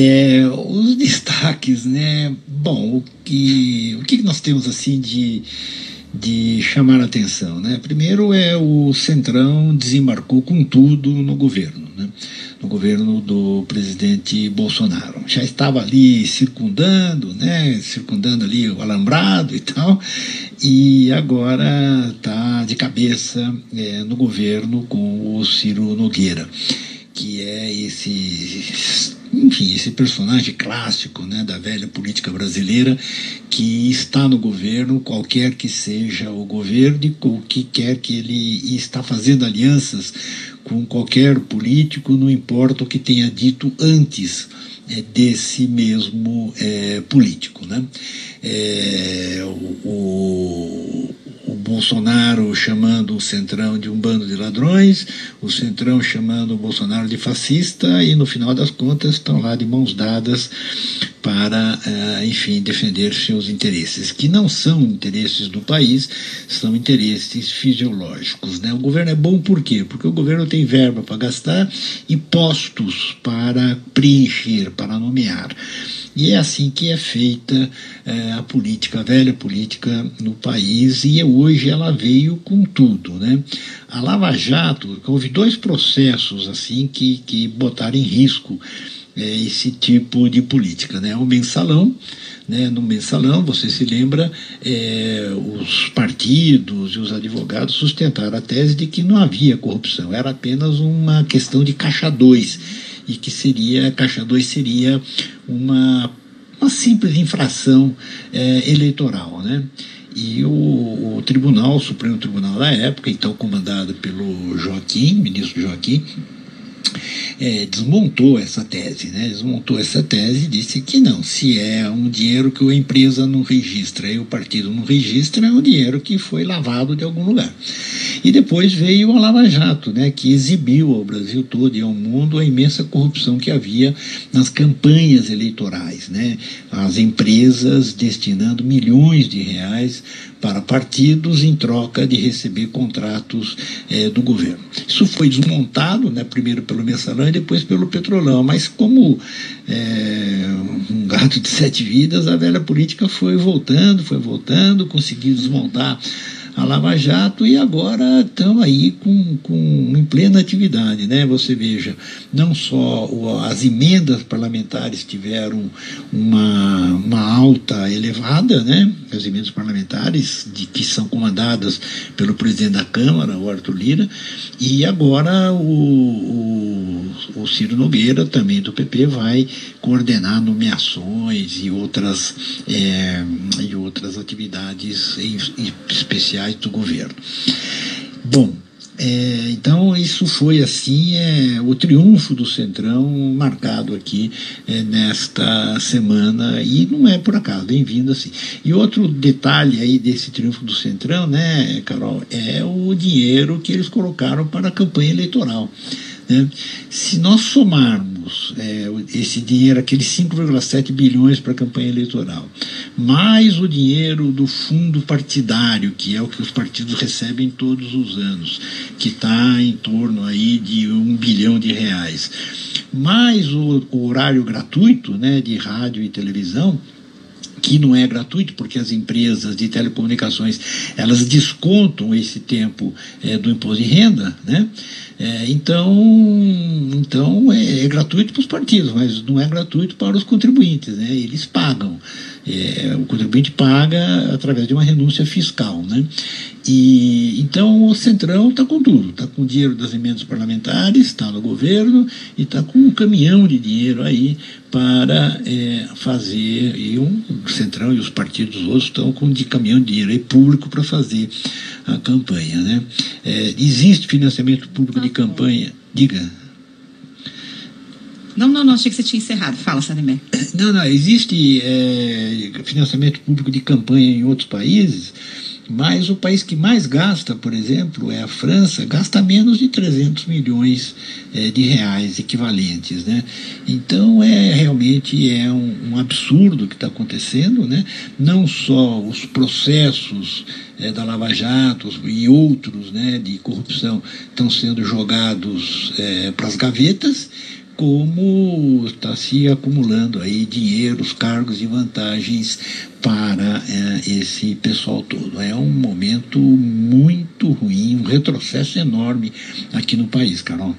É, os destaques, né? Bom, o que, o que nós temos assim de, de chamar a atenção, né? Primeiro é o Centrão desembarcou com tudo no governo, né? No governo do presidente Bolsonaro. Já estava ali circundando, né? Circundando ali o alambrado e tal, e agora está de cabeça é, no governo com o Ciro Nogueira, que é esse enfim, esse personagem clássico né, da velha política brasileira que está no governo, qualquer que seja o governo, e o que quer que ele está fazendo alianças com qualquer político, não importa o que tenha dito antes é, desse mesmo é, político. Né? É, o, Bolsonaro chamando o Centrão de um bando de ladrões, o Centrão chamando o Bolsonaro de fascista, e no final das contas estão lá de mãos dadas para, uh, enfim, defender seus interesses, que não são interesses do país, são interesses fisiológicos. Né? O governo é bom por quê? Porque o governo tem verba para gastar e postos para preencher, para nomear. E é assim que é feita é, a política, a velha política no país, e hoje ela veio com tudo. Né? A Lava Jato, houve dois processos assim que, que botaram em risco é, esse tipo de política. Né? O mensalão, né, no mensalão, você se lembra, é, os partidos e os advogados sustentaram a tese de que não havia corrupção, era apenas uma questão de caixa 2 e que seria, caixa 2 seria uma, uma simples infração é, eleitoral. Né? E o, o, Tribunal, o Supremo Tribunal da época, então comandado pelo Joaquim, ministro Joaquim, é, desmontou essa tese, né? desmontou essa tese e disse que não, se é um dinheiro que a empresa não registra e o partido não registra, é um dinheiro que foi lavado de algum lugar. E depois veio a Lava Jato, né, que exibiu ao Brasil todo e ao mundo a imensa corrupção que havia nas campanhas eleitorais. Né? As empresas destinando milhões de reais para partidos em troca de receber contratos é, do governo. Isso foi desmontado, né, primeiro pelo Mensalão e depois pelo Petrolão, mas como é, um gato de sete vidas, a velha política foi voltando, foi voltando, conseguiu desmontar a Lava Jato e agora estão aí com, com, em plena atividade. Né? Você veja, não só o, as emendas parlamentares tiveram uma, uma alta elevada, né? as emendas parlamentares de, que são comandadas pelo presidente da Câmara, o Arthur Lira, e agora o, o, o Ciro Nogueira, também do PP, vai coordenar nomeações e outras, é, e outras atividades especiais do governo. Bom, é, então isso foi assim é, o triunfo do Centrão marcado aqui é, nesta semana e não é por acaso, bem-vindo assim. E outro detalhe aí desse triunfo do Centrão, né, Carol, é o dinheiro que eles colocaram para a campanha eleitoral. Né? Se nós somarmos é, esse dinheiro, aqueles 5,7 bilhões para a campanha eleitoral, mais o dinheiro do fundo partidário, que é o que os partidos recebem todos os anos, que está em torno aí de um bilhão de reais, mais o, o horário gratuito né, de rádio e televisão, que não é gratuito, porque as empresas de telecomunicações elas descontam esse tempo é, do imposto de renda, né? É, então, então é, é gratuito para os partidos, mas não é gratuito para os contribuintes, né? Eles pagam. É, o contribuinte paga através de uma renúncia fiscal. Né? E, então o Centrão está com tudo, está com dinheiro das emendas parlamentares, está no governo e está com um caminhão de dinheiro aí para é, fazer, e um, o Centrão e os partidos outros estão com de caminhão de dinheiro aí público para fazer a campanha. Né? É, existe financiamento público de campanha? Diga. Não, não, não, achei que você tinha encerrado. Fala, Sademé. Não, não, existe é, financiamento público de campanha em outros países, mas o país que mais gasta, por exemplo, é a França, gasta menos de 300 milhões é, de reais equivalentes. Né? Então, é realmente é um, um absurdo que está acontecendo. Né? Não só os processos é, da Lava Jato e outros né, de corrupção estão sendo jogados é, para as gavetas, como está se acumulando aí dinheiros, cargos e vantagens para é, esse pessoal todo. É um momento muito ruim, um retrocesso enorme aqui no país, Carol.